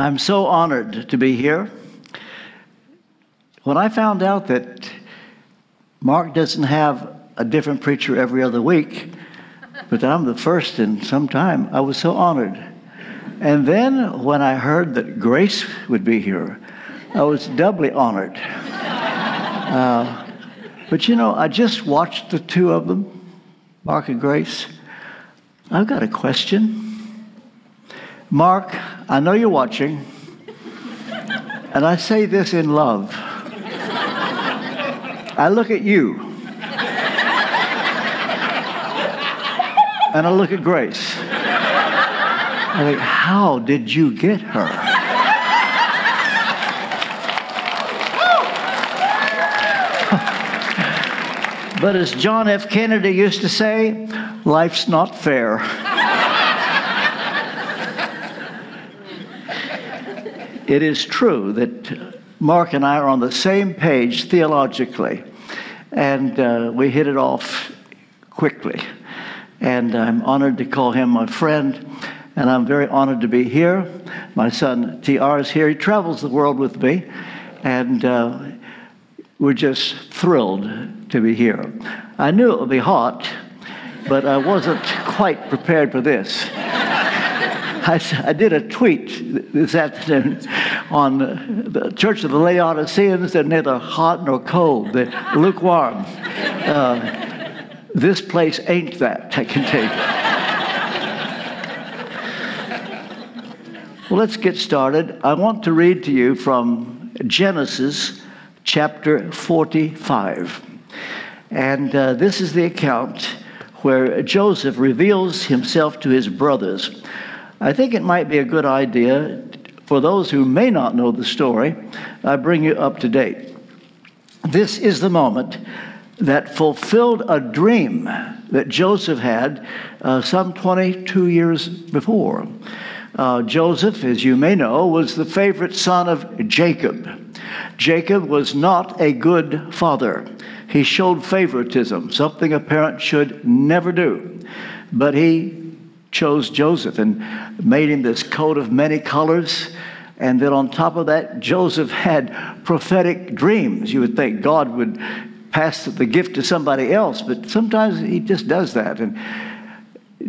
I'm so honored to be here. When I found out that Mark doesn't have a different preacher every other week, but I'm the first in some time, I was so honored. And then when I heard that Grace would be here, I was doubly honored. Uh, but you know, I just watched the two of them, Mark and Grace. I've got a question. Mark, I know you're watching, and I say this in love. I look at you, and I look at Grace. I think, how did you get her? but as John F. Kennedy used to say, life's not fair. It is true that Mark and I are on the same page theologically, and uh, we hit it off quickly. And I'm honored to call him my friend, and I'm very honored to be here. My son TR is here. He travels the world with me, and uh, we're just thrilled to be here. I knew it would be hot, but I wasn't quite prepared for this. I, I, did a tweet this afternoon on the Church of the Laodiceans. They're neither hot nor cold, they're lukewarm. Uh, this place ain't that, I can tell you. well, let's get started. I want to read to you from Genesis chapter 45. And uh, this is the account where Joseph reveals himself to his brothers. I think it might be a good idea for those who may not know the story, I bring you up to date. This is the moment that fulfilled a dream that Joseph had uh, some 22 years before. Uh, Joseph, as you may know, was the favorite son of Jacob. Jacob was not a good father. He showed favoritism, something a parent should never do. But he chose Joseph and made him this coat of many colors. And then on top of that, Joseph had prophetic dreams. You would think God would pass the gift to somebody else, but sometimes he just does that. And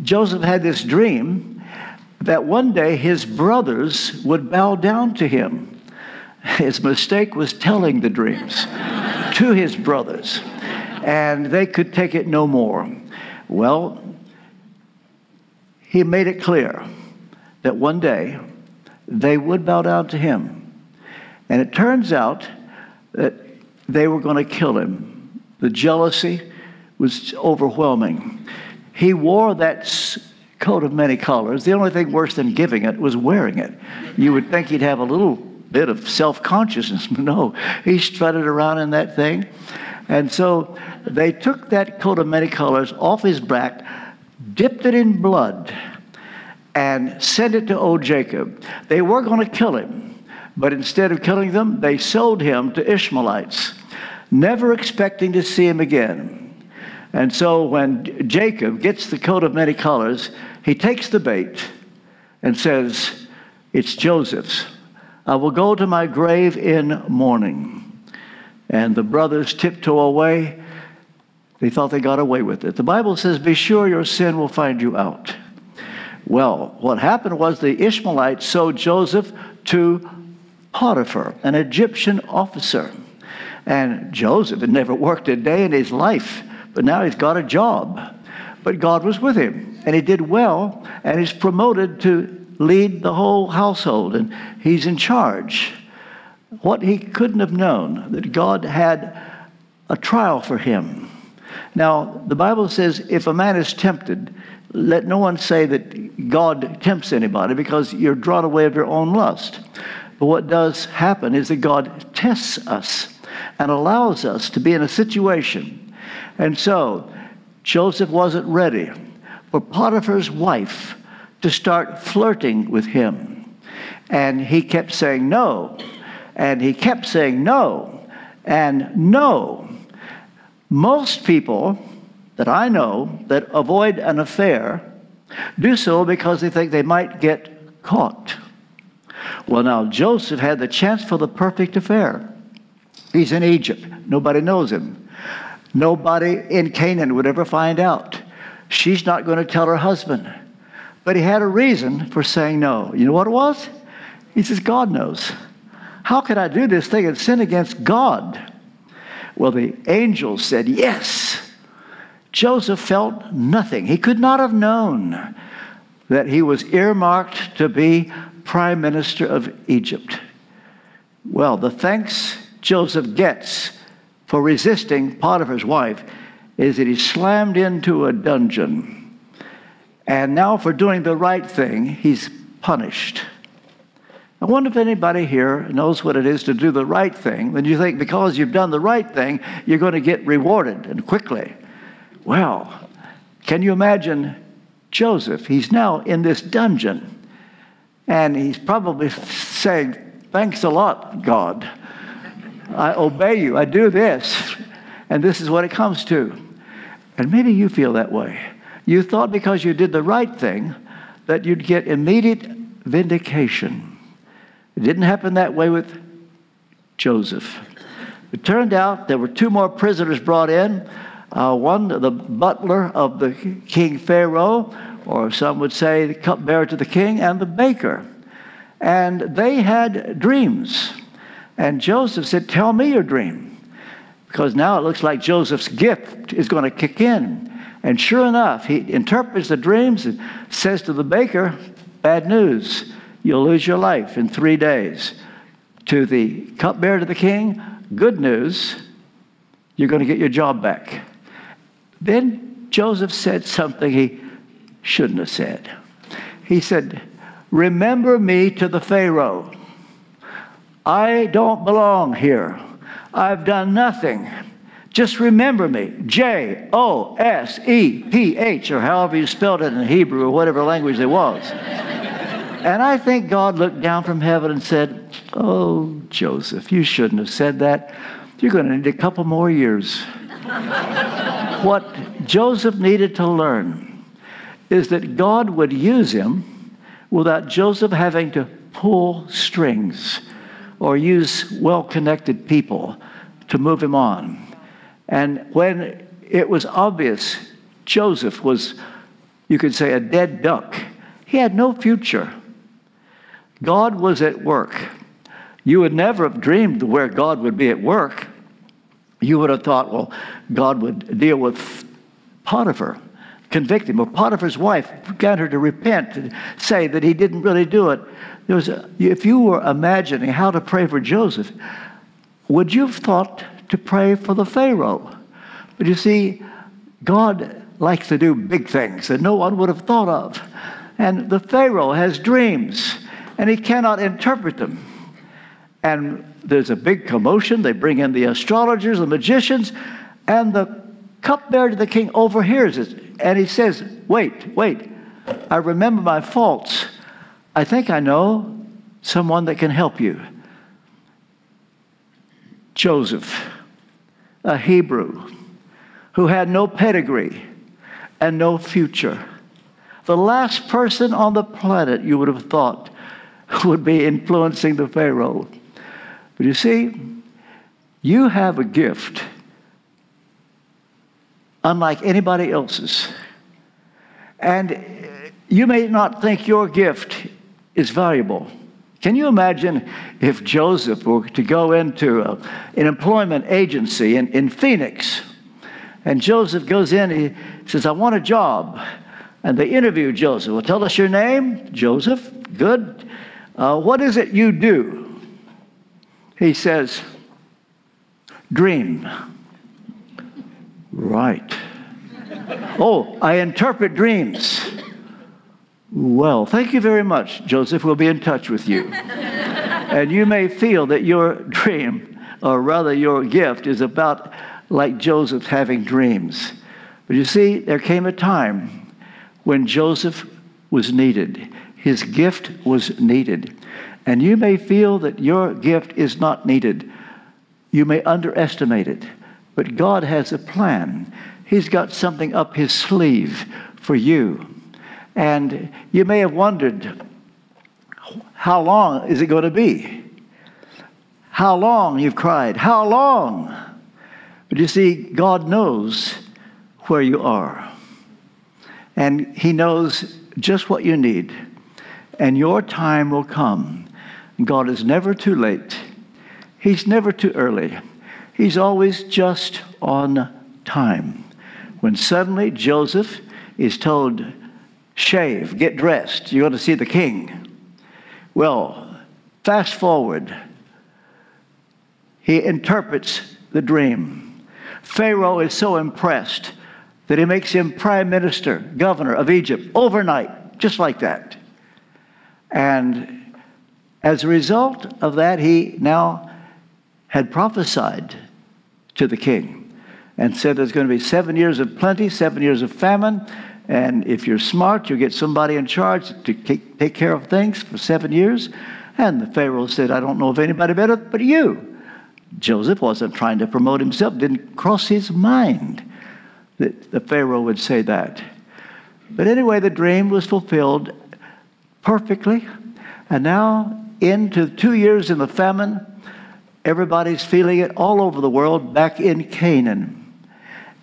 Joseph had this dream that one day his brothers would bow down to him. His mistake was telling the dreams to his brothers, and they could take it no more. Well, he made it clear that one day they would bow down to him. And it turns out that they were going to kill him. The jealousy was overwhelming. He wore that coat of many colors. The only thing worse than giving it was wearing it. You would think he'd have a little bit of self consciousness, but no, he strutted around in that thing. And so they took that coat of many colors off his back dipped it in blood, and sent it to old Jacob. They were going to kill him, but instead of killing them, they sold him to Ishmaelites, never expecting to see him again. And so when Jacob gets the coat of many colors, he takes the bait and says, It's Joseph's. I will go to my grave in mourning. And the brothers tiptoe away they thought they got away with it. The Bible says, Be sure your sin will find you out. Well, what happened was the Ishmaelites sold Joseph to Potiphar, an Egyptian officer. And Joseph had never worked a day in his life, but now he's got a job. But God was with him, and he did well, and he's promoted to lead the whole household, and he's in charge. What he couldn't have known, that God had a trial for him now, the Bible says if a man is tempted, let no one say that God tempts anybody because you're drawn away of your own lust. But what does happen is that God tests us and allows us to be in a situation. And so, Joseph wasn't ready for Potiphar's wife to start flirting with him. And he kept saying no. And he kept saying no. And no. Most people that I know that avoid an affair do so because they think they might get caught. Well, now, Joseph had the chance for the perfect affair. He's in Egypt. Nobody knows him. Nobody in Canaan would ever find out. She's not going to tell her husband. But he had a reason for saying no. You know what it was? He says, God knows. How could I do this thing and sin against God? Well, the angel said, Yes. Joseph felt nothing. He could not have known that he was earmarked to be prime minister of Egypt. Well, the thanks Joseph gets for resisting Potiphar's wife is that he's slammed into a dungeon. And now, for doing the right thing, he's punished. I wonder if anybody here knows what it is to do the right thing. Then you think because you've done the right thing, you're going to get rewarded and quickly. Well, can you imagine Joseph? He's now in this dungeon. And he's probably saying, Thanks a lot, God. I obey you. I do this. And this is what it comes to. And maybe you feel that way. You thought because you did the right thing that you'd get immediate vindication. It didn't happen that way with Joseph. It turned out there were two more prisoners brought in. Uh, one, the butler of the king Pharaoh, or some would say the cupbearer to the king, and the baker. And they had dreams. And Joseph said, Tell me your dream. Because now it looks like Joseph's gift is going to kick in. And sure enough, he interprets the dreams and says to the baker, Bad news, you'll lose your life in three days. To the cupbearer to the king, good news, you're going to get your job back. Then Joseph said something he shouldn't have said. He said, Remember me to the Pharaoh. I don't belong here. I've done nothing. Just remember me. J O S E P H, or however you spelled it in Hebrew or whatever language it was. And I think God looked down from heaven and said, Oh, Joseph, you shouldn't have said that. You're going to need a couple more years. what Joseph needed to learn is that God would use him without Joseph having to pull strings or use well connected people to move him on. And when it was obvious Joseph was, you could say, a dead duck, he had no future. God was at work. You would never have dreamed where God would be at work. You would have thought, well, God would deal with Potiphar, convict him, or Potiphar's wife, get her to repent and say that he didn't really do it. There was a, if you were imagining how to pray for Joseph, would you have thought to pray for the Pharaoh? But you see, God likes to do big things that no one would have thought of. And the Pharaoh has dreams, and he cannot interpret them. And there's a big commotion. They bring in the astrologers, the magicians, and the cupbearer to the king overhears it. And he says, Wait, wait, I remember my faults. I think I know someone that can help you. Joseph, a Hebrew who had no pedigree and no future. The last person on the planet you would have thought would be influencing the Pharaoh. But you see, you have a gift unlike anybody else's. And you may not think your gift is valuable. Can you imagine if Joseph were to go into a, an employment agency in, in Phoenix and Joseph goes in, he says, I want a job. And they interview Joseph. Well, tell us your name. Joseph, good. Uh, what is it you do? He says, Dream. Right. oh, I interpret dreams. Well, thank you very much, Joseph. We'll be in touch with you. and you may feel that your dream, or rather your gift, is about like Joseph having dreams. But you see, there came a time when Joseph was needed, his gift was needed. And you may feel that your gift is not needed. You may underestimate it. But God has a plan. He's got something up his sleeve for you. And you may have wondered, How long is it going to be? How long you've cried? How long? But you see, God knows where you are. And He knows just what you need. And your time will come. God is never too late, He's never too early. He's always just on time. When suddenly Joseph is told, shave, get dressed, you're going to see the king. Well, fast forward, he interprets the dream. Pharaoh is so impressed that he makes him prime minister, governor of Egypt overnight, just like that. And as a result of that, he now had prophesied to the king and said there's going to be seven years of plenty, seven years of famine. And if you're smart, you'll get somebody in charge to take care of things for seven years. And the Pharaoh said, I don't know of anybody better but you. Joseph wasn't trying to promote himself, didn't cross his mind that the Pharaoh would say that. But anyway, the dream was fulfilled perfectly. And now, into two years in the famine, everybody's feeling it all over the world back in Canaan.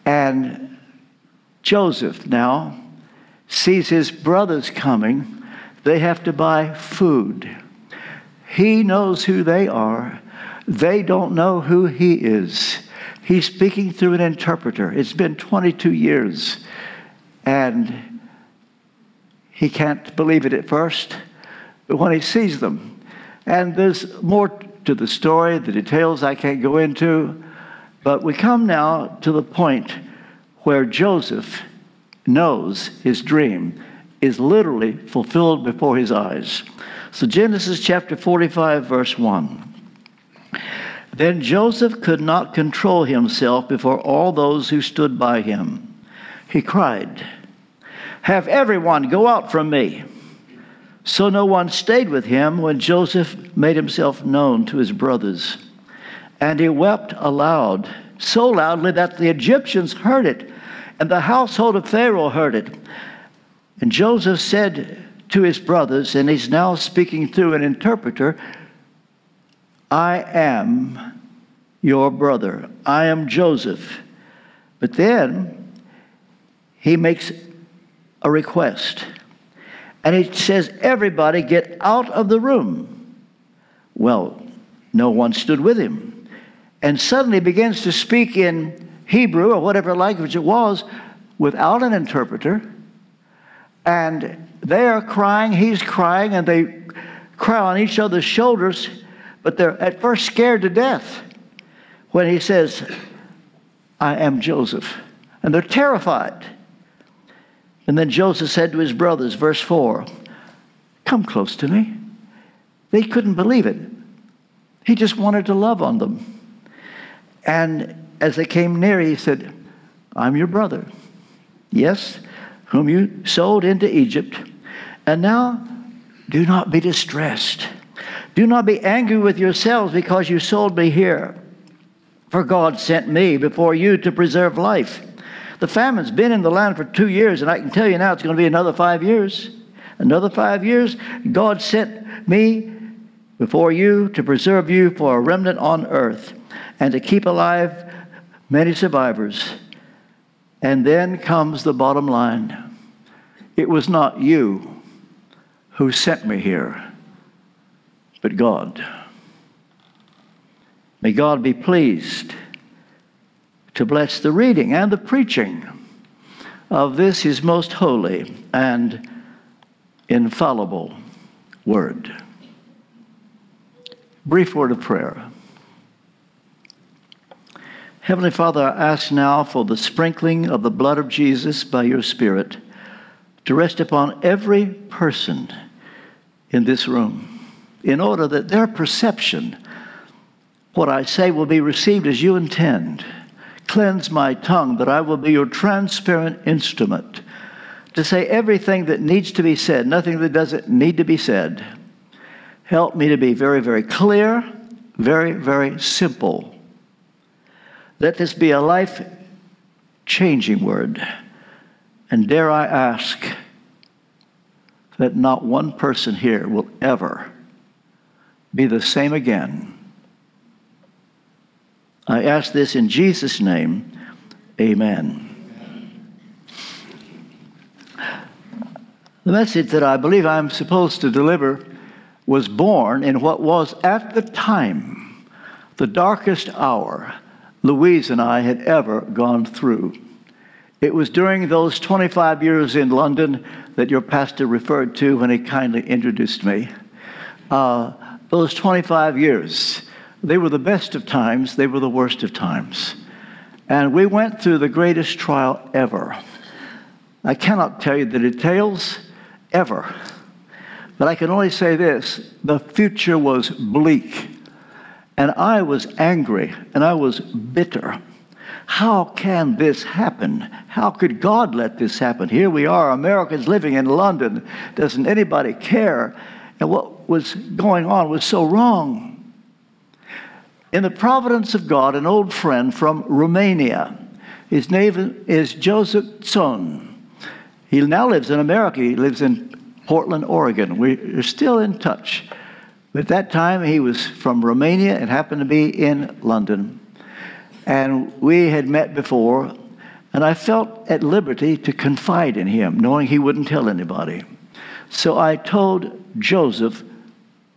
And Joseph now sees his brothers coming. They have to buy food. He knows who they are. They don't know who he is. He's speaking through an interpreter. It's been 22 years. And he can't believe it at first, but when he sees them, and there's more to the story, the details I can't go into, but we come now to the point where Joseph knows his dream is literally fulfilled before his eyes. So, Genesis chapter 45, verse 1. Then Joseph could not control himself before all those who stood by him. He cried, Have everyone go out from me. So no one stayed with him when Joseph made himself known to his brothers. And he wept aloud, so loudly that the Egyptians heard it, and the household of Pharaoh heard it. And Joseph said to his brothers, and he's now speaking through an interpreter, I am your brother. I am Joseph. But then he makes a request. And he says, Everybody get out of the room. Well, no one stood with him. And suddenly begins to speak in Hebrew or whatever language it was without an interpreter. And they are crying, he's crying, and they cry on each other's shoulders but they're at first scared to death when he says, I am Joseph. And they're terrified. And then Joseph said to his brothers, verse 4, Come close to me. They couldn't believe it. He just wanted to love on them. And as they came near, he said, I'm your brother. Yes, whom you sold into Egypt. And now do not be distressed do not be angry with yourselves because you sold me here. For God sent me before you to preserve life. The famine's been in the land for two years, and I can tell you now it's going to be another five years. Another five years. God sent me before you to preserve you for a remnant on earth and to keep alive many survivors. And then comes the bottom line it was not you who sent me here but God. May God be pleased to bless the reading and the preaching of this his most holy and infallible word. Brief word of prayer. Heavenly Father, I ask now for the sprinkling of the blood of Jesus by your Spirit to rest upon every person in this room in order that their perception, what I say, will be received as you intend. Cleanse my tongue that I will be your transparent instrument to say everything that needs to be said, nothing that doesn't need to be said. Help me to be very, very clear, very, very simple. Let this be a life changing word. And dare I ask, that not one person here will ever be the same again. I ask this in Jesus' name. Amen. The message that I believe I'm supposed to deliver was born in what was at the time the darkest hour Louise and I had ever gone through. It was during those 25 years in London that your pastor referred to when he kindly introduced me. Uh, those 25 years, they were the best of times, they were the worst of times. And we went through the greatest trial ever. I cannot tell you the details ever, but I can only say this the future was bleak. And I was angry and I was bitter. How can this happen? How could God let this happen? Here we are, Americans living in London. Doesn't anybody care? And what was going on was so wrong. In the providence of God, an old friend from Romania, his name is Joseph Tson. He now lives in America. He lives in Portland, Oregon. We're still in touch. But at that time, he was from Romania and happened to be in London. And we had met before, and I felt at liberty to confide in him, knowing he wouldn't tell anybody. So I told Joseph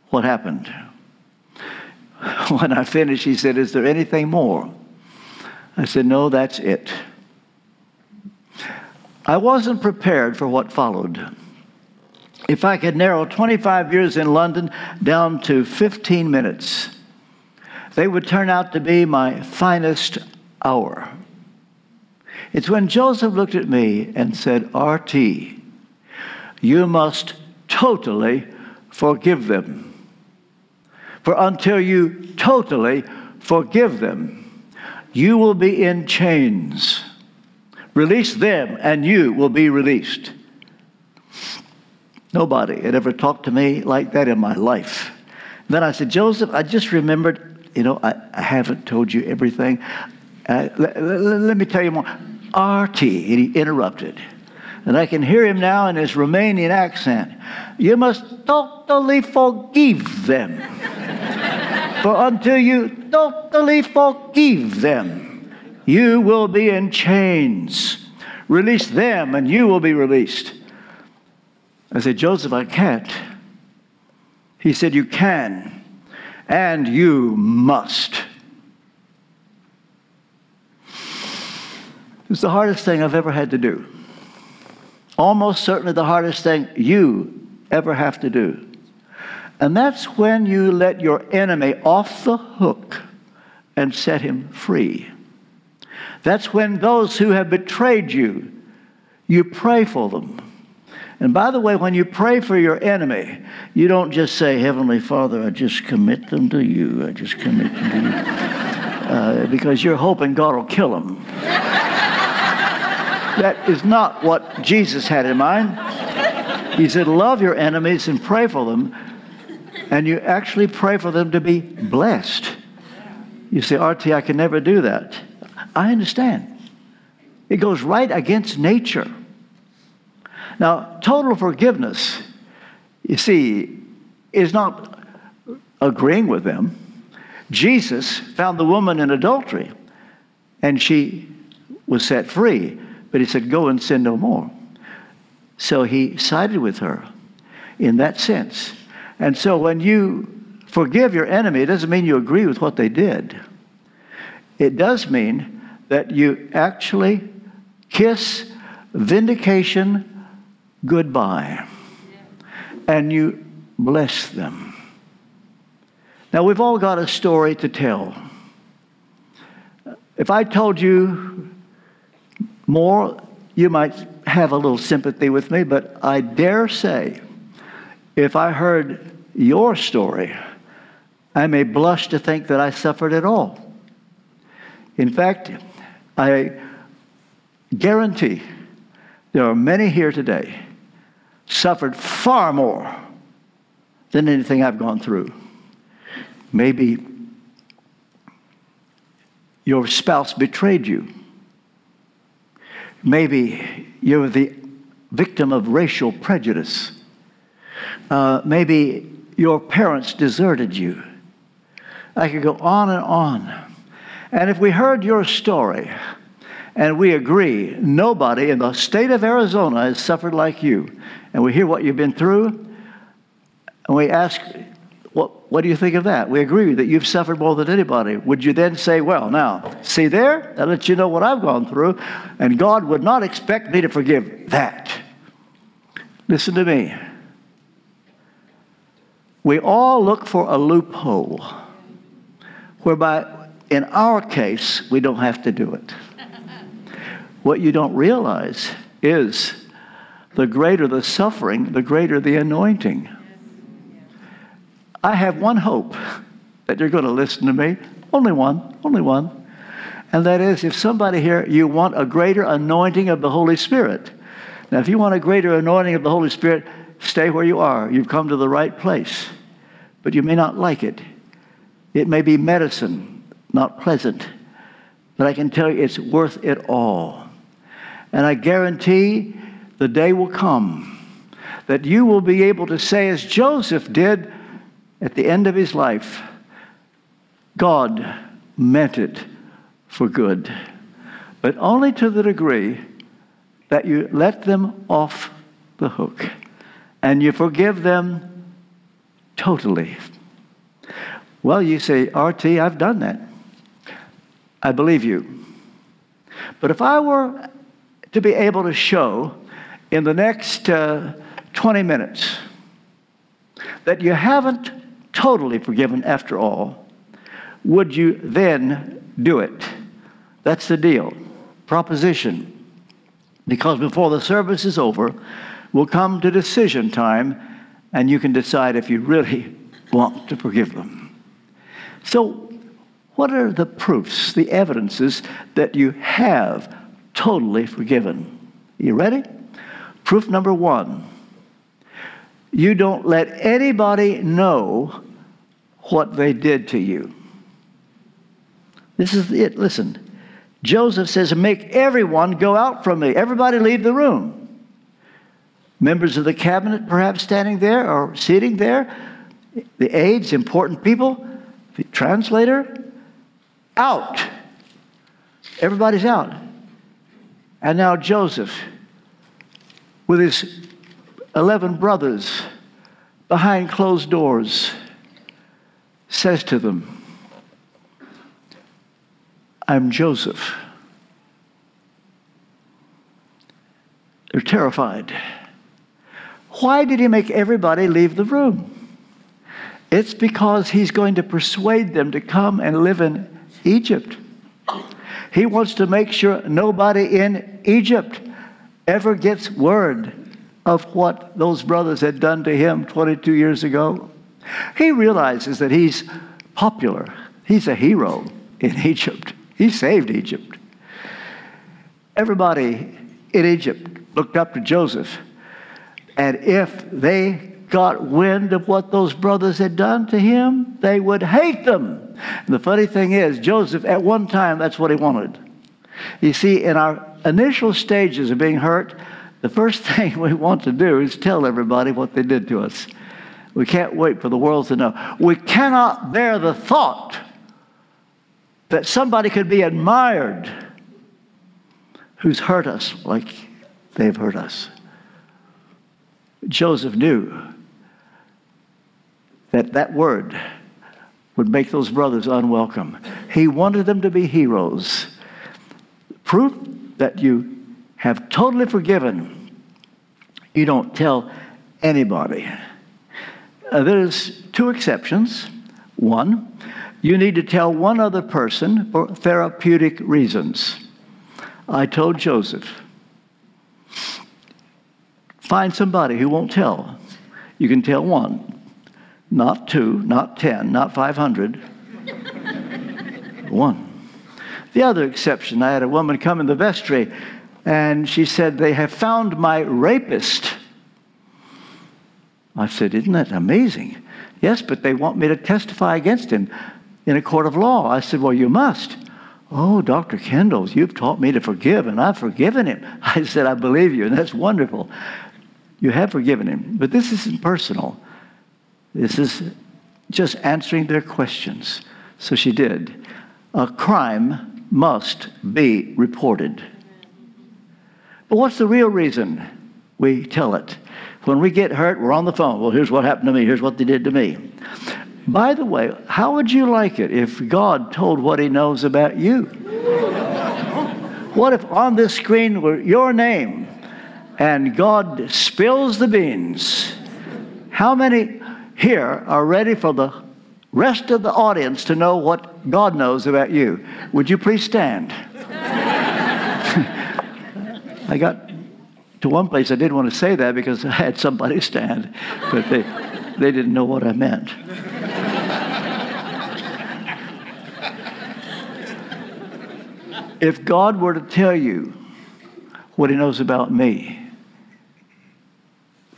what happened. When I finished, he said, Is there anything more? I said, No, that's it. I wasn't prepared for what followed. If I could narrow 25 years in London down to 15 minutes, they would turn out to be my finest hour. It's when Joseph looked at me and said, RT, you must totally forgive them. For until you totally forgive them, you will be in chains. Release them, and you will be released. Nobody had ever talked to me like that in my life. Then I said, Joseph, I just remembered, you know, I, I haven't told you everything. Uh, let, let, let, me tell you more. RT, and he interrupted. And I can hear him now in his Romanian accent. You must totally forgive them. For until you totally forgive them, you will be in chains. Release them, and you will be released. I said, Joseph, I can't. He said, You can, and you must. It's the hardest thing I've ever had to do. Almost certainly the hardest thing you ever have to do. And that's when you let your enemy off the hook and set him free. That's when those who have betrayed you, you pray for them and by the way, when you pray for your enemy, you don't just say, Heavenly Father, I just commit them to you. I just commit them to you. Uh, because you're hoping God will kill them. that is not what Jesus had in mind. He said, Love your enemies and pray for them. And you actually pray for them to be blessed. You say, RT, I can never do that. I understand. It goes right against nature. Now, total forgiveness, you see, is not agreeing with them. Jesus found the woman in adultery and she was set free, but he said, Go and sin no more. So he sided with her in that sense. And so when you forgive your enemy, it doesn't mean you agree with what they did. It does mean that you actually kiss vindication goodbye and you bless them. Now, we've all got a story to tell. If I told you more, you might have a little sympathy with me, but I dare say, if I heard your story, I may blush to think that I suffered at all. In fact, I guarantee there are many here today suffered far more than anything I've gone through. Maybe your spouse betrayed you. Maybe you're the victim of racial prejudice. Uh, maybe your parents deserted you. I could go on and on. And if we heard your story, and we agree nobody in the state of Arizona has suffered like you, and we hear what you've been through, and we ask, what, what do you think of that? We agree that you've suffered more than anybody. Would you then say, well, now, see there? That lets you know what I've gone through, and God would not expect me to forgive that. Listen to me. We all look for a loophole whereby, in our case, we don't have to do it. What you don't realize is the greater the suffering, the greater the anointing. I have one hope that you're going to listen to me. Only one, only one. And that is if somebody here, you want a greater anointing of the Holy Spirit. Now, if you want a greater anointing of the Holy Spirit, stay where you are. You've come to the right place. But you may not like it. It may be medicine, not pleasant. But I can tell you it's worth it all. And I guarantee the day will come that you will be able to say, as Joseph did at the end of his life, God meant it for good, but only to the degree that you let them off the hook and you forgive them totally. Well, you say, RT, I've done that. I believe you. But if I were to be able to show in the next uh, 20 minutes that you haven't totally forgiven after all, would you then do it? That's the deal. Proposition. Because before the service is over, we'll come to decision time, and you can decide if you really want to forgive them. So, what are the proofs, the evidences that you have totally forgiven. You ready? Proof number one you don't let anybody know what they did to you. This is it. Listen. Joseph says, Make everyone go out from me. Everybody leave the room. Members of the cabinet, perhaps standing there or sitting there, the aides, important people, the translator, out. Everybody's out. And now Joseph, with his 11 brothers behind closed doors, says to them, I'm Joseph. They're terrified. Why did he make everybody leave the room? It's because he's going to persuade them to come and live in Egypt. He wants to make sure nobody in Egypt ever gets word of what those brothers had done to him 22 years ago. He realizes that he's popular, he's a hero in Egypt. He saved Egypt. Everybody in Egypt looked up to Joseph. And if they got wind of what those brothers had done to him, they would hate them. And the funny thing is, Joseph, at one time, that's what he wanted. You see, in our initial stages of being hurt, the first thing we want to do is tell everybody what they did to us. We can't wait for the world to know. We cannot bear the thought that somebody could be admired who's hurt us like they've hurt us. Joseph knew that that word would make those brothers unwelcome. He wanted them to be heroes. Proof that you have totally forgiven, you don't tell anybody. Uh, there's two exceptions. One, you need to tell one other person for therapeutic reasons. I told Joseph, find somebody who won't tell. You can tell one not two, not 10, not 500. One. The other exception, I had a woman come in the vestry and she said, They have found my rapist. I said, Isn't that amazing? Yes, but they want me to testify against him in a court of law. I said, Well, you must. Oh, Dr. Kendall, you've taught me to forgive, and I've forgiven him. I said, I believe you, and that's wonderful. You have forgiven him. But this isn't personal. This is just answering their questions. So she did. A crime must be reported. But what's the real reason we tell it? When we get hurt, we're on the phone. Well, here's what happened to me. Here's what they did to me. By the way, how would you like it if God told what He knows about you? what if on this screen were your name and God spills the beans? How many here are ready for the rest of the audience to know what God knows about you? Would you please stand? I got to one place I didn't want to say that because I had somebody stand, but they, they didn't know what I meant. if God were to tell you what He knows about me,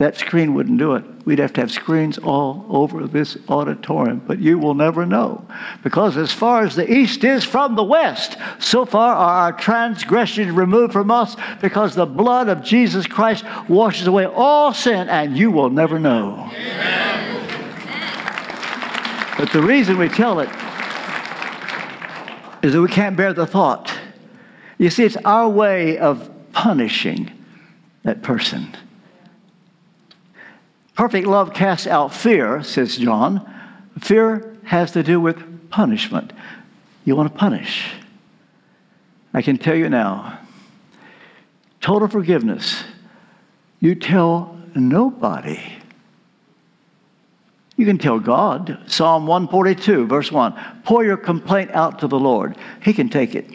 that screen wouldn't do it. We'd have to have screens all over this auditorium, but you will never know. Because as far as the east is from the west, so far are our transgressions removed from us, because the blood of Jesus Christ washes away all sin, and you will never know. Amen. But the reason we tell it is that we can't bear the thought. You see, it's our way of punishing that person. Perfect love casts out fear, says John. Fear has to do with punishment. You want to punish. I can tell you now total forgiveness. You tell nobody. You can tell God. Psalm 142, verse 1 Pour your complaint out to the Lord. He can take it,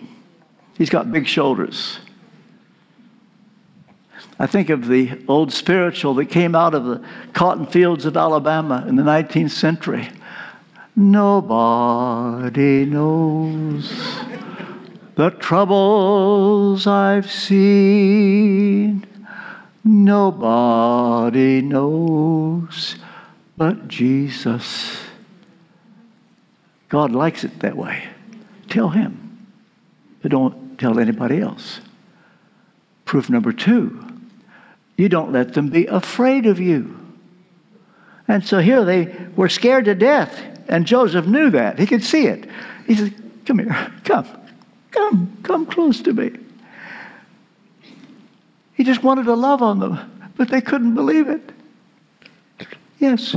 He's got big shoulders. I think of the old spiritual that came out of the cotton fields of Alabama in the 19th century. Nobody knows the troubles I've seen. Nobody knows but Jesus. God likes it that way. Tell Him, but don't tell anybody else. Proof number two you don't let them be afraid of you. And so here they were scared to death. And Joseph knew that. He could see it. He said, Come here, come, come, come close to me. He just wanted to love on them, but they couldn't believe it. Yes.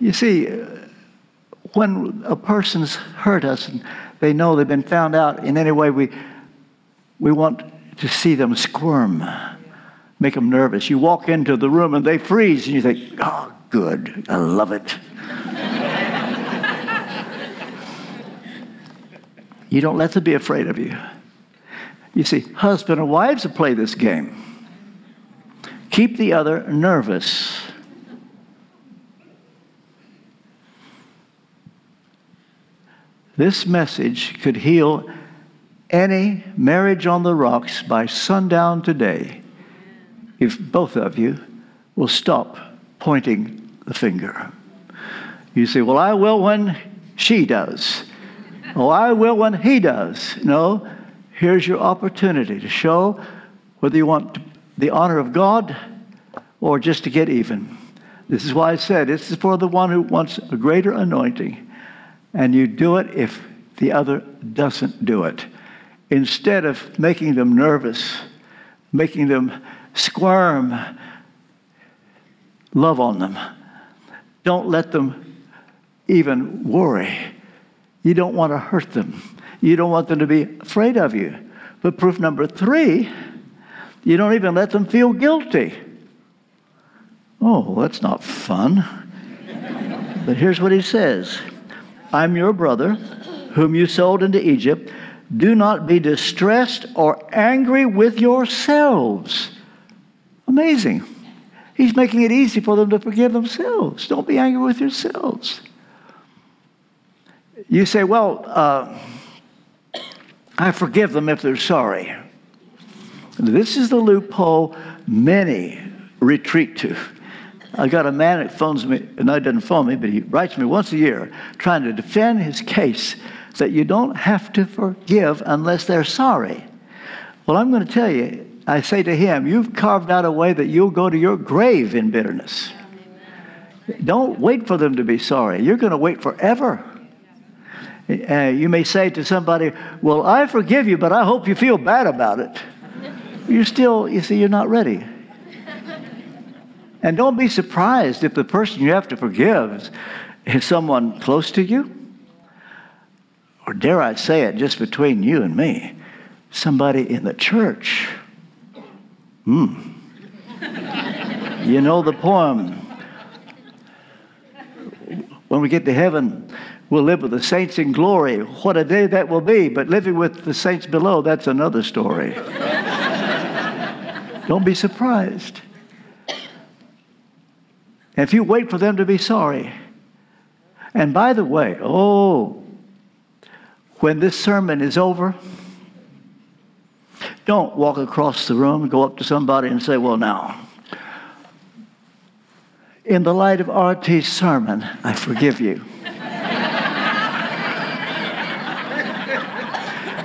You see, when a person's hurt us and they know they've been found out in any way, we, we want to see them squirm, make them nervous. You walk into the room and they freeze, and you think, oh, good, I love it. you don't let them be afraid of you. You see, husband and wives play this game. Keep the other nervous. This message could heal any marriage on the rocks by sundown today if both of you will stop pointing the finger. You say, Well, I will when she does. Oh, I will when he does. No, here's your opportunity to show whether you want the honor of God or just to get even. This is why I said this is for the one who wants a greater anointing. And you do it if the other doesn't do it instead of making them nervous, making them squirm, love on them. Don't let them even worry. You don't want to hurt them. You don't want them to be afraid of you. But proof number three, you don't even let them feel guilty. Oh, that's not fun. but here's what he says I'm your brother, whom you sold into Egypt. Do not be distressed or angry with yourselves. Amazing. He's making it easy for them to forgive themselves. Don't be angry with yourselves. You say, well, uh, I forgive them if they're sorry. This is the loophole many retreat to. I got a man that phones me, and I doesn't phone me, but he writes me once a year trying to defend his case that you don't have to forgive unless they're sorry. Well, I'm going to tell you, I say to him, You've carved out a way that you'll go to your grave in bitterness. Don't wait for them to be sorry. You're going to wait forever. Uh, you may say to somebody, Well, I forgive you, but I hope you feel bad about it. You're still, you see, you're not ready. And don't be surprised if the person you have to forgive is someone close to you, or dare I say it, just between you and me, somebody in the church. Hmm. you know the poem. When we get to heaven, we'll live with the saints in glory. What a day that will be, but living with the saints below, that's another story. Don't be surprised. If you wait for them to be sorry, and by the way, oh, when this sermon is over, don't walk across the room, go up to somebody and say, Well, now, in the light of RT's sermon, I forgive you.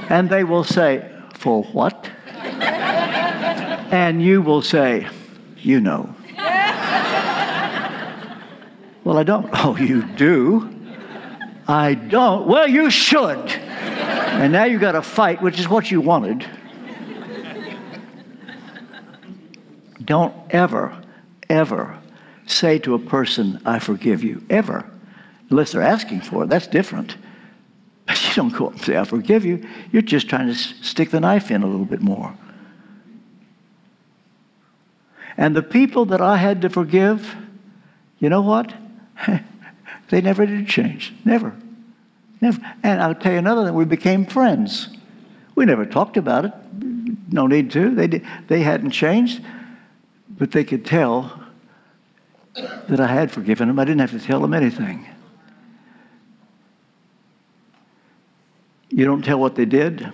and they will say, For what? and you will say, You know. well, I don't. Oh, you do? I don't. Well, you should. And now you've got to fight, which is what you wanted. Don't ever, ever say to a person, I forgive you. Ever. Unless they're asking for it. That's different. But you don't go up and say, I forgive you. You're just trying to stick the knife in a little bit more. And the people that I had to forgive, you know what? they never did change. Never. And I'll tell you another thing, we became friends. We never talked about it. No need to. They, did, they hadn't changed, but they could tell that I had forgiven them. I didn't have to tell them anything. You don't tell what they did.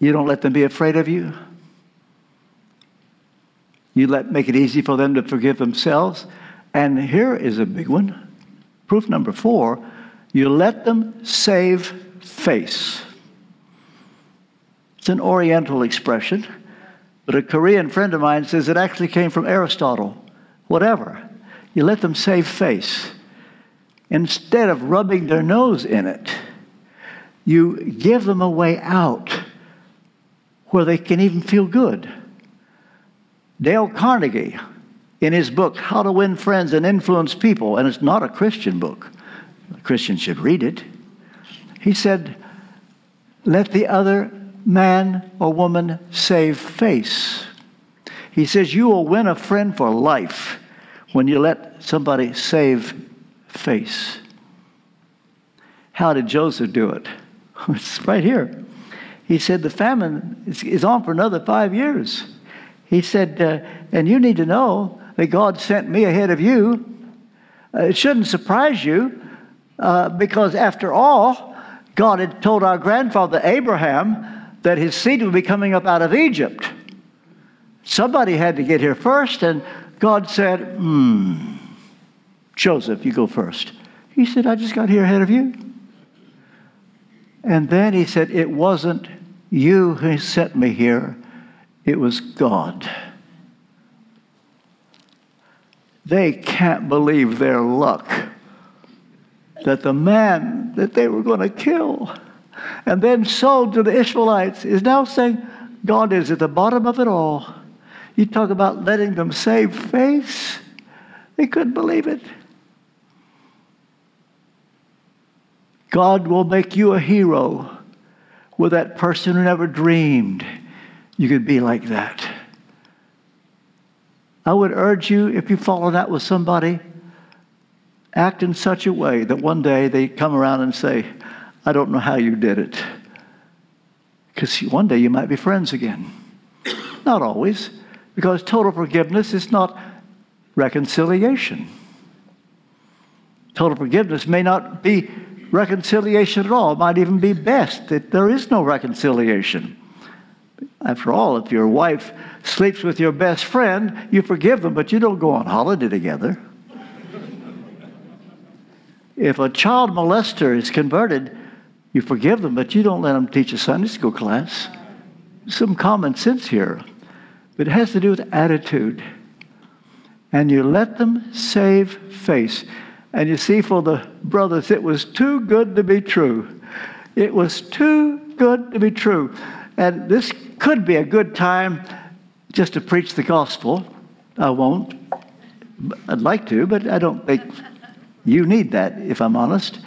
You don't let them be afraid of you. You let make it easy for them to forgive themselves. And here is a big one. Proof number four you let them save face. It's an Oriental expression, but a Korean friend of mine says it actually came from Aristotle. Whatever. You let them save face. Instead of rubbing their nose in it, you give them a way out where they can even feel good. Dale Carnegie, in his book, How to Win Friends and Influence People, and it's not a Christian book, a Christian should read it. He said, Let the other man or woman save face. He says, You will win a friend for life when you let somebody save face. How did Joseph do it? It's right here. He said, The famine is on for another five years. He said, uh, And you need to know that God sent me ahead of you. Uh, it shouldn't surprise you uh, because, after all, God had told our grandfather Abraham that his seed would be coming up out of Egypt. Somebody had to get here first, and God said, Hmm, Joseph, you go first. He said, I just got here ahead of you. And then he said, It wasn't you who sent me here, it was God. They can't believe their luck that the man that they were going to kill and then sold to the Ishmaelites is now saying, God is at the bottom of it all. You talk about letting them save face. They couldn't believe it. God will make you a hero with that person who never dreamed you could be like that. I would urge you, if you've fallen out with somebody, act in such a way that one day they come around and say, I don't know how you did it. Because one day you might be friends again. Not always, because total forgiveness is not reconciliation. Total forgiveness may not be reconciliation at all. It might even be best that there is no reconciliation. After all, if your wife sleeps with your best friend, you forgive them, but you don't go on holiday together. If a child molester is converted, you forgive them, but you don't let them teach a Sunday school class. some common sense here, but it has to do with attitude. And you let them save face. And you see, for the brothers, it was too good to be true. It was too good to be true. And this could be a good time just to preach the gospel. I won't. I'd like to, but I don't think you need that, if I'm honest.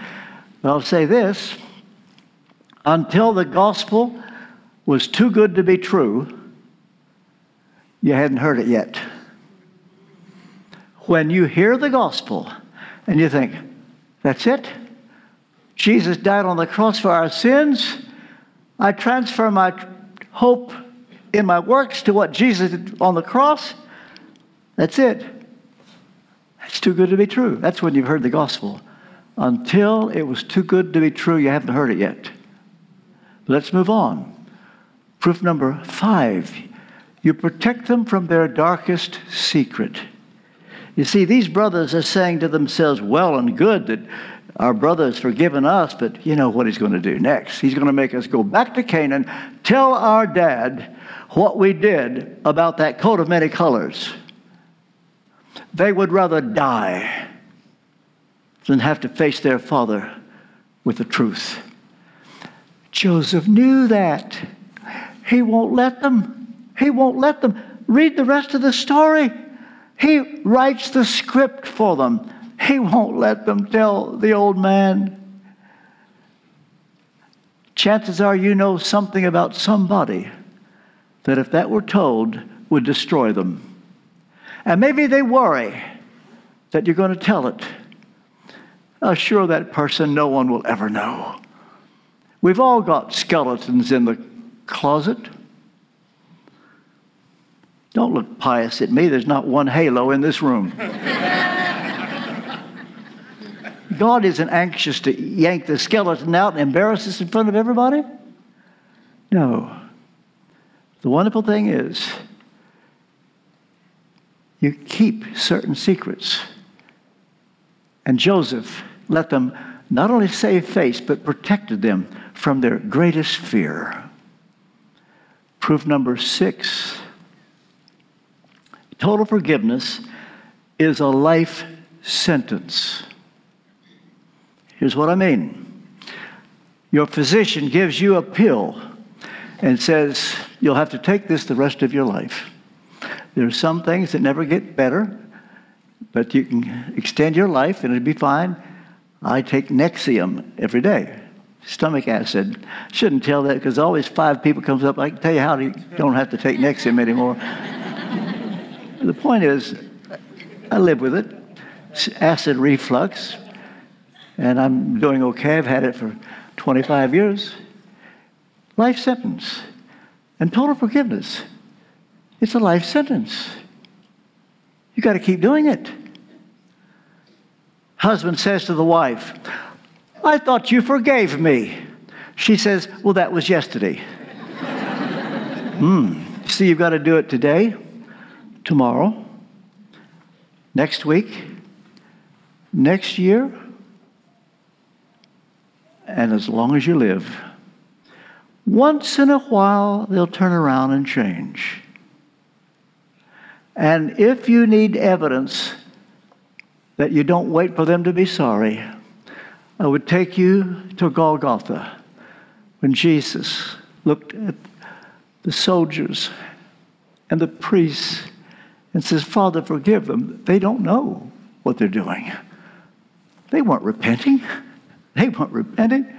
But I'll say this until the gospel was too good to be true, you hadn't heard it yet. When you hear the gospel and you think, that's it? Jesus died on the cross for our sins. I transfer my hope in my works to what Jesus did on the cross. That's it. It's too good to be true. That's when you've heard the gospel. Until it was too good to be true, you haven't heard it yet. Let's move on. Proof number five you protect them from their darkest secret. You see, these brothers are saying to themselves, well and good that our brother has forgiven us, but you know what he's going to do next? He's going to make us go back to Canaan, tell our dad what we did about that coat of many colors. They would rather die than have to face their father with the truth. Joseph knew that. He won't let them. He won't let them. Read the rest of the story. He writes the script for them. He won't let them tell the old man. Chances are you know something about somebody that, if that were told, would destroy them. And maybe they worry that you're going to tell it. Assure that person no one will ever know. We've all got skeletons in the closet. Don't look pious at me. There's not one halo in this room. God isn't anxious to yank the skeleton out and embarrass us in front of everybody. No. The wonderful thing is, you keep certain secrets. And Joseph let them not only save face, but protected them from their greatest fear. Proof number six total forgiveness is a life sentence. Here's what I mean your physician gives you a pill and says, You'll have to take this the rest of your life. There are some things that never get better, but you can extend your life and it'll be fine. I take Nexium every day, stomach acid. Shouldn't tell that because always five people comes up. I can tell you how you don't have to take Nexium anymore. the point is, I live with it. Acid reflux, and I'm doing okay. I've had it for 25 years. Life sentence and total forgiveness. It's a life sentence. You got to keep doing it. Husband says to the wife, I thought you forgave me. She says, Well, that was yesterday. Hmm. See, you've got to do it today, tomorrow, next week, next year, and as long as you live. Once in a while, they'll turn around and change. And if you need evidence that you don't wait for them to be sorry, I would take you to Golgotha when Jesus looked at the soldiers and the priests and says, Father, forgive them. They don't know what they're doing. They weren't repenting. They weren't repenting.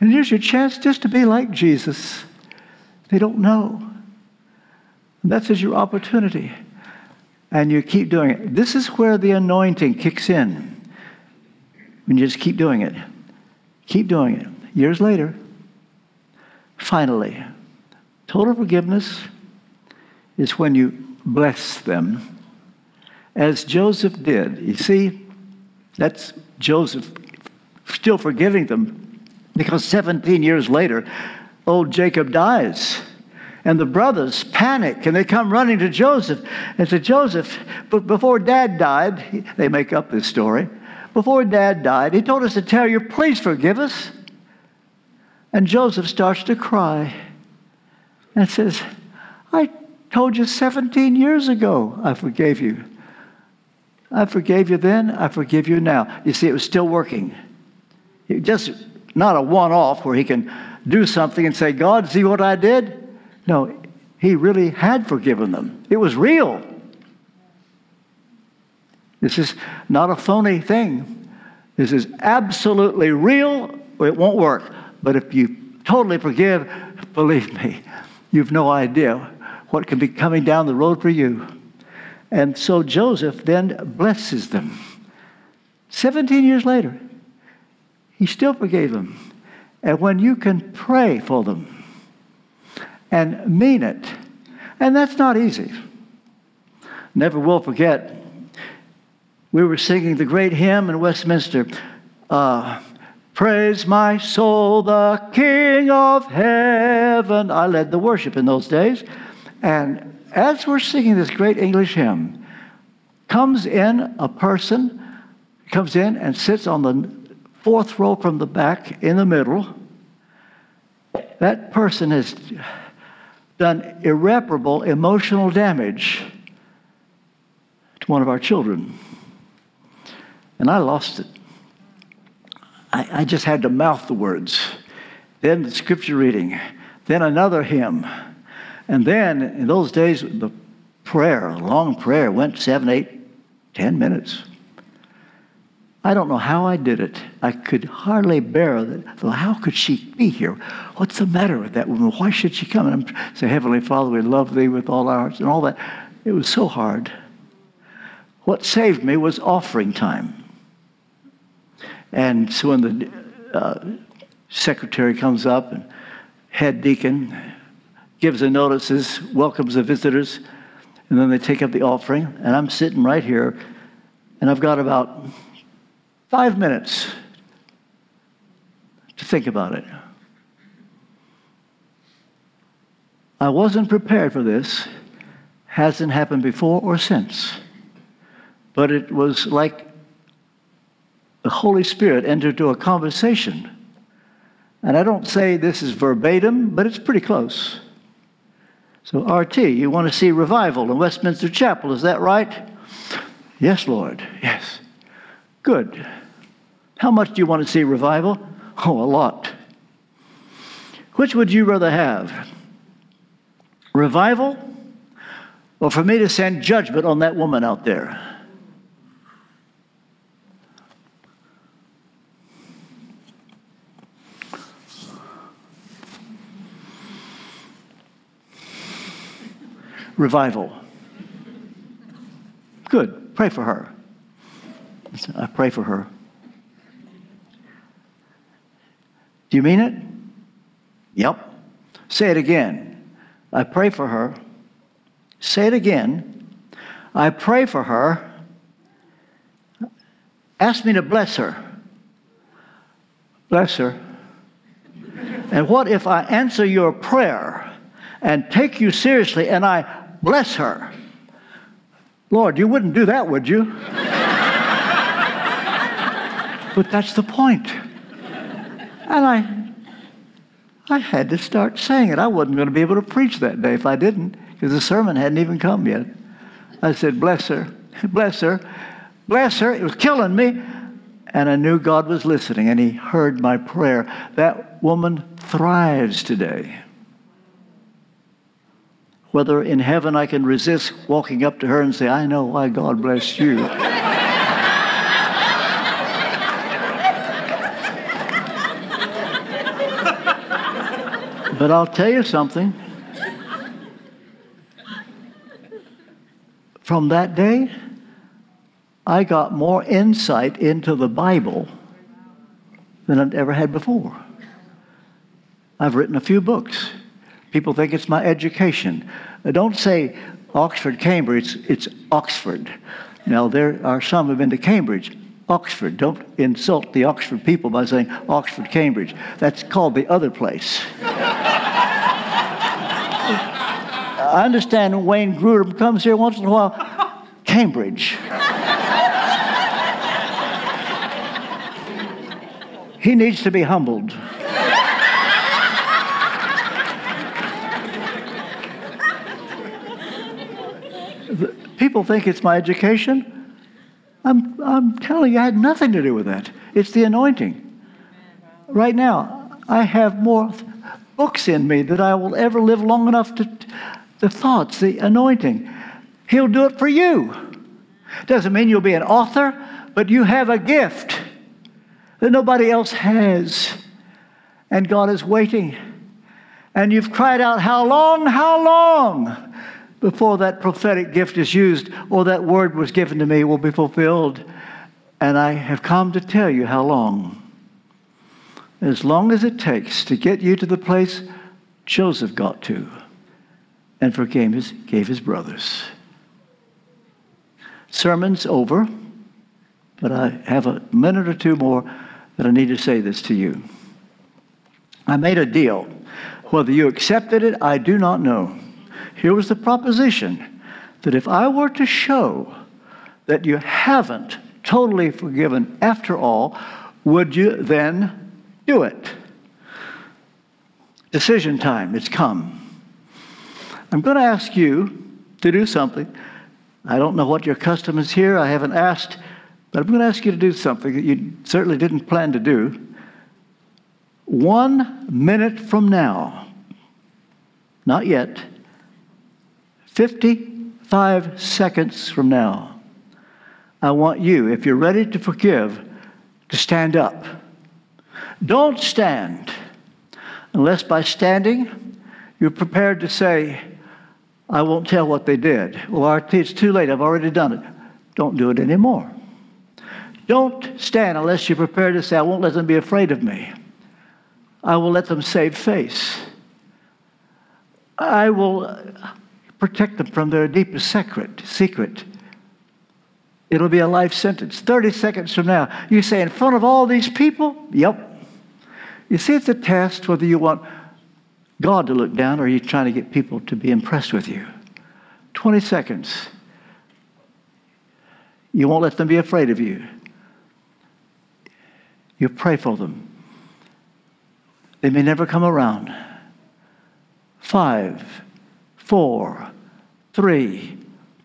And here's your chance just to be like Jesus. They don't know. And that's your opportunity. And you keep doing it. This is where the anointing kicks in. When you just keep doing it. Keep doing it. Years later, finally, total forgiveness is when you bless them as Joseph did. You see, that's Joseph still forgiving them because 17 years later, old Jacob dies. And the brothers panic and they come running to Joseph and say, Joseph, but before dad died, they make up this story. Before dad died, he told us to tell you, please forgive us. And Joseph starts to cry. and says, I told you 17 years ago I forgave you. I forgave you then, I forgive you now. You see, it was still working. It just not a one off where he can do something and say, God, see what I did? No, he really had forgiven them. It was real. This is not a phony thing. This is absolutely real. It won't work. But if you totally forgive, believe me, you've no idea what can be coming down the road for you. And so Joseph then blesses them. 17 years later, he still forgave them. And when you can pray for them and mean it, and that's not easy. Never will forget we were singing the great hymn in Westminster uh, Praise my soul, the King of heaven. I led the worship in those days. And as we're singing this great English hymn, comes in a person, comes in and sits on the fourth row from the back in the middle. That person has done irreparable emotional damage to one of our children. And I lost it. I, I just had to mouth the words. Then the scripture reading. Then another hymn. And then in those days, the prayer, a long prayer, went seven, eight, ten minutes. I don't know how I did it. I could hardly bear that. How could she be here? What's the matter with that woman? Why should she come? And I'm say, Heavenly Father, we love thee with all our hearts and all that. It was so hard. What saved me was offering time. And so when the uh, secretary comes up and head deacon gives the notices, welcomes the visitors, and then they take up the offering. And I'm sitting right here, and I've got about five minutes to think about it. I wasn't prepared for this. Hasn't happened before or since. But it was like the Holy Spirit entered into a conversation. And I don't say this is verbatim, but it's pretty close. So, RT, you want to see revival in Westminster Chapel, is that right? Yes, Lord, yes. Good. How much do you want to see revival? Oh, a lot. Which would you rather have? Revival? Or for me to send judgment on that woman out there? revival. Good. Pray for her. I pray for her. Do you mean it? Yep. Say it again. I pray for her. Say it again. I pray for her. Ask me to bless her. Bless her. And what if I answer your prayer and take you seriously and I bless her. Lord, you wouldn't do that, would you? but that's the point. And I, I had to start saying it. I wasn't going to be able to preach that day if I didn't, because the sermon hadn't even come yet. I said, Bless her, bless her, bless her. It was killing me. And I knew God was listening, and He heard my prayer. That woman thrives today whether in heaven I can resist walking up to her and say, I know why God blessed you. but I'll tell you something. From that day, I got more insight into the Bible than I'd ever had before. I've written a few books. People think it's my education. Uh, don't say Oxford, Cambridge, it's Oxford. Now, there are some who've been to Cambridge. Oxford. Don't insult the Oxford people by saying Oxford, Cambridge. That's called the other place. I understand Wayne Grudem comes here once in a while. Cambridge. he needs to be humbled. People think it's my education. I'm, I'm telling you, I had nothing to do with that. It's the anointing. Right now, I have more books in me that I will ever live long enough to the thoughts, the anointing. He'll do it for you. Doesn't mean you'll be an author, but you have a gift that nobody else has. And God is waiting. And you've cried out, How long? How long? Before that prophetic gift is used or that word was given to me will be fulfilled. And I have come to tell you how long. As long as it takes to get you to the place Joseph got to and forgave his, gave his brothers. Sermon's over, but I have a minute or two more that I need to say this to you. I made a deal. Whether you accepted it, I do not know. Here was the proposition that if I were to show that you haven't totally forgiven after all, would you then do it? Decision time, it's come. I'm going to ask you to do something. I don't know what your custom is here. I haven't asked, but I'm going to ask you to do something that you certainly didn't plan to do. One minute from now, not yet, 55 seconds from now, I want you, if you're ready to forgive, to stand up. Don't stand unless by standing you're prepared to say, I won't tell what they did. Well, it's too late. I've already done it. Don't do it anymore. Don't stand unless you're prepared to say, I won't let them be afraid of me. I will let them save face. I will uh, protect them from their deepest secret. secret. It'll be a life sentence. 30 seconds from now, you say, in front of all these people? Yep. You see, it's a test whether you want God to look down or are you trying to get people to be impressed with you. 20 seconds. You won't let them be afraid of you. You pray for them. They may never come around. Five, four, three,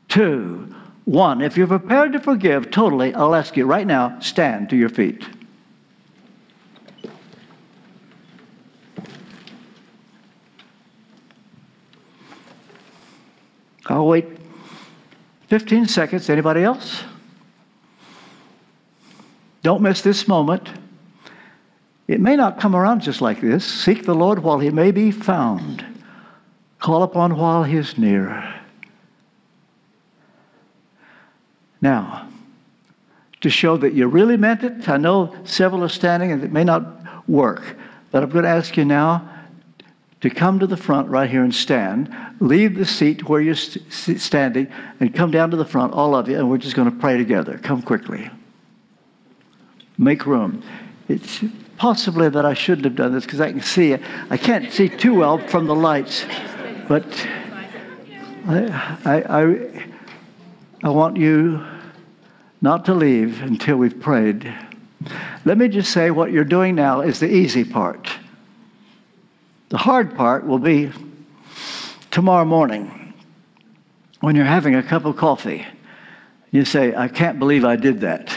two, one. If you're prepared to forgive totally, I'll ask you right now stand to your feet. Wait 15 seconds. Anybody else? Don't miss this moment. It may not come around just like this. Seek the Lord while he may be found. Call upon while he is near. Now, to show that you really meant it, I know several are standing and it may not work, but I'm going to ask you now to come to the front right here and stand. Leave the seat where you're st- standing and come down to the front, all of you, and we're just going to pray together. Come quickly. Make room. It's possibly that I shouldn't have done this because I can see it. I can't see too well from the lights, but I, I, I, I want you not to leave until we've prayed. Let me just say what you're doing now is the easy part. The hard part will be tomorrow morning when you're having a cup of coffee. You say, I can't believe I did that.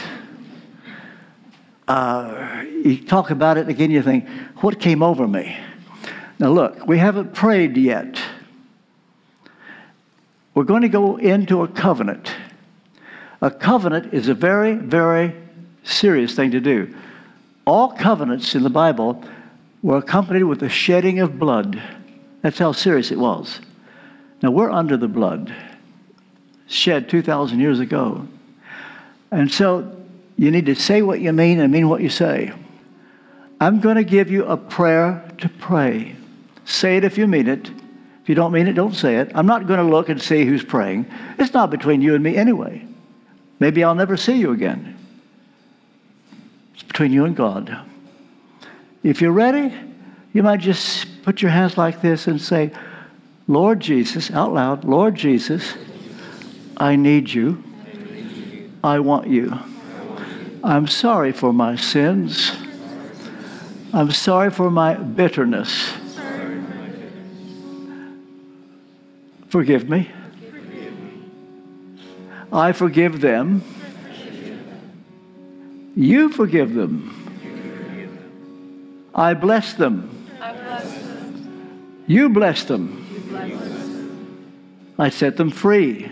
Uh, you talk about it again, you think, what came over me? Now, look, we haven't prayed yet. We're going to go into a covenant. A covenant is a very, very serious thing to do. All covenants in the Bible were accompanied with the shedding of blood. That's how serious it was. Now we're under the blood shed 2,000 years ago. And so you need to say what you mean and mean what you say. I'm going to give you a prayer to pray. Say it if you mean it. If you don't mean it, don't say it. I'm not going to look and see who's praying. It's not between you and me anyway. Maybe I'll never see you again. It's between you and God. If you're ready, you might just put your hands like this and say, Lord Jesus, out loud, Lord Jesus, I need you. I want you. I'm sorry for my sins. I'm sorry for my bitterness. Forgive me. I forgive them. You forgive them. I bless them. You bless them. I set them free.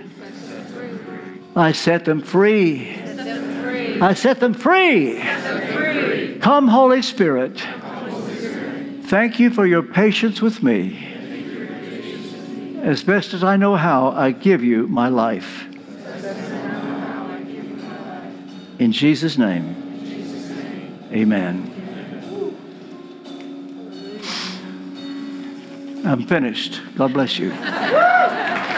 I set them free. I set them free. Come, Holy Spirit. Thank you for your patience with me. As best as I know how, I give you my life. In Jesus' name, amen. I'm finished. God bless you.